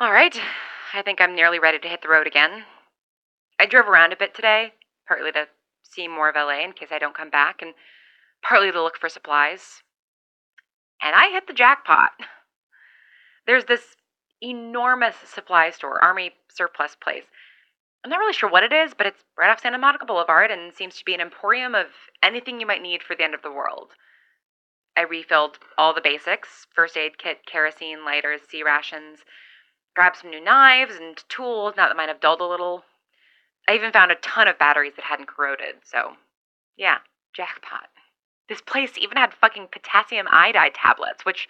All right, I think I'm nearly ready to hit the road again. I drove around a bit today, partly to see more of LA in case I don't come back, and partly to look for supplies. And I hit the jackpot. There's this enormous supply store, Army surplus place. I'm not really sure what it is, but it's right off Santa Monica Boulevard and seems to be an emporium of anything you might need for the end of the world. I refilled all the basics first aid kit, kerosene, lighters, C rations, grabbed some new knives and tools, now that mine have dulled a little. I even found a ton of batteries that hadn't corroded, so yeah, jackpot. This place even had fucking potassium iodide tablets, which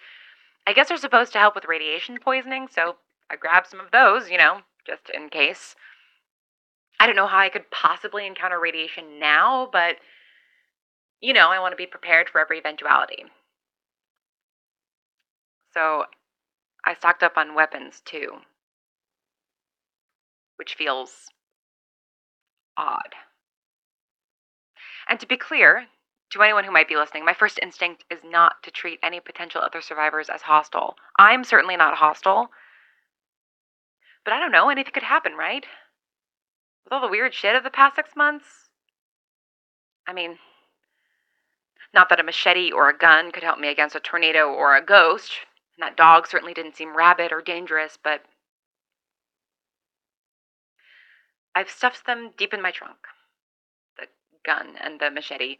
I guess are supposed to help with radiation poisoning, so I grabbed some of those, you know, just in case. I don't know how I could possibly encounter radiation now, but you know, I want to be prepared for every eventuality. So I stocked up on weapons too, which feels odd. And to be clear, to anyone who might be listening, my first instinct is not to treat any potential other survivors as hostile. I'm certainly not hostile. But I don't know, anything could happen, right? With all the weird shit of the past six months? I mean, not that a machete or a gun could help me against a tornado or a ghost, and that dog certainly didn't seem rabid or dangerous, but. I've stuffed them deep in my trunk the gun and the machete.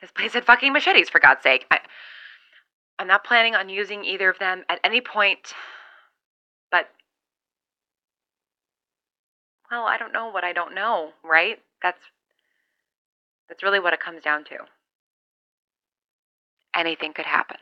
This place had fucking machetes, for God's sake. I, I'm not planning on using either of them at any point, but. Well, I don't know what I don't know, right? That's. That's really what it comes down to. Anything could happen.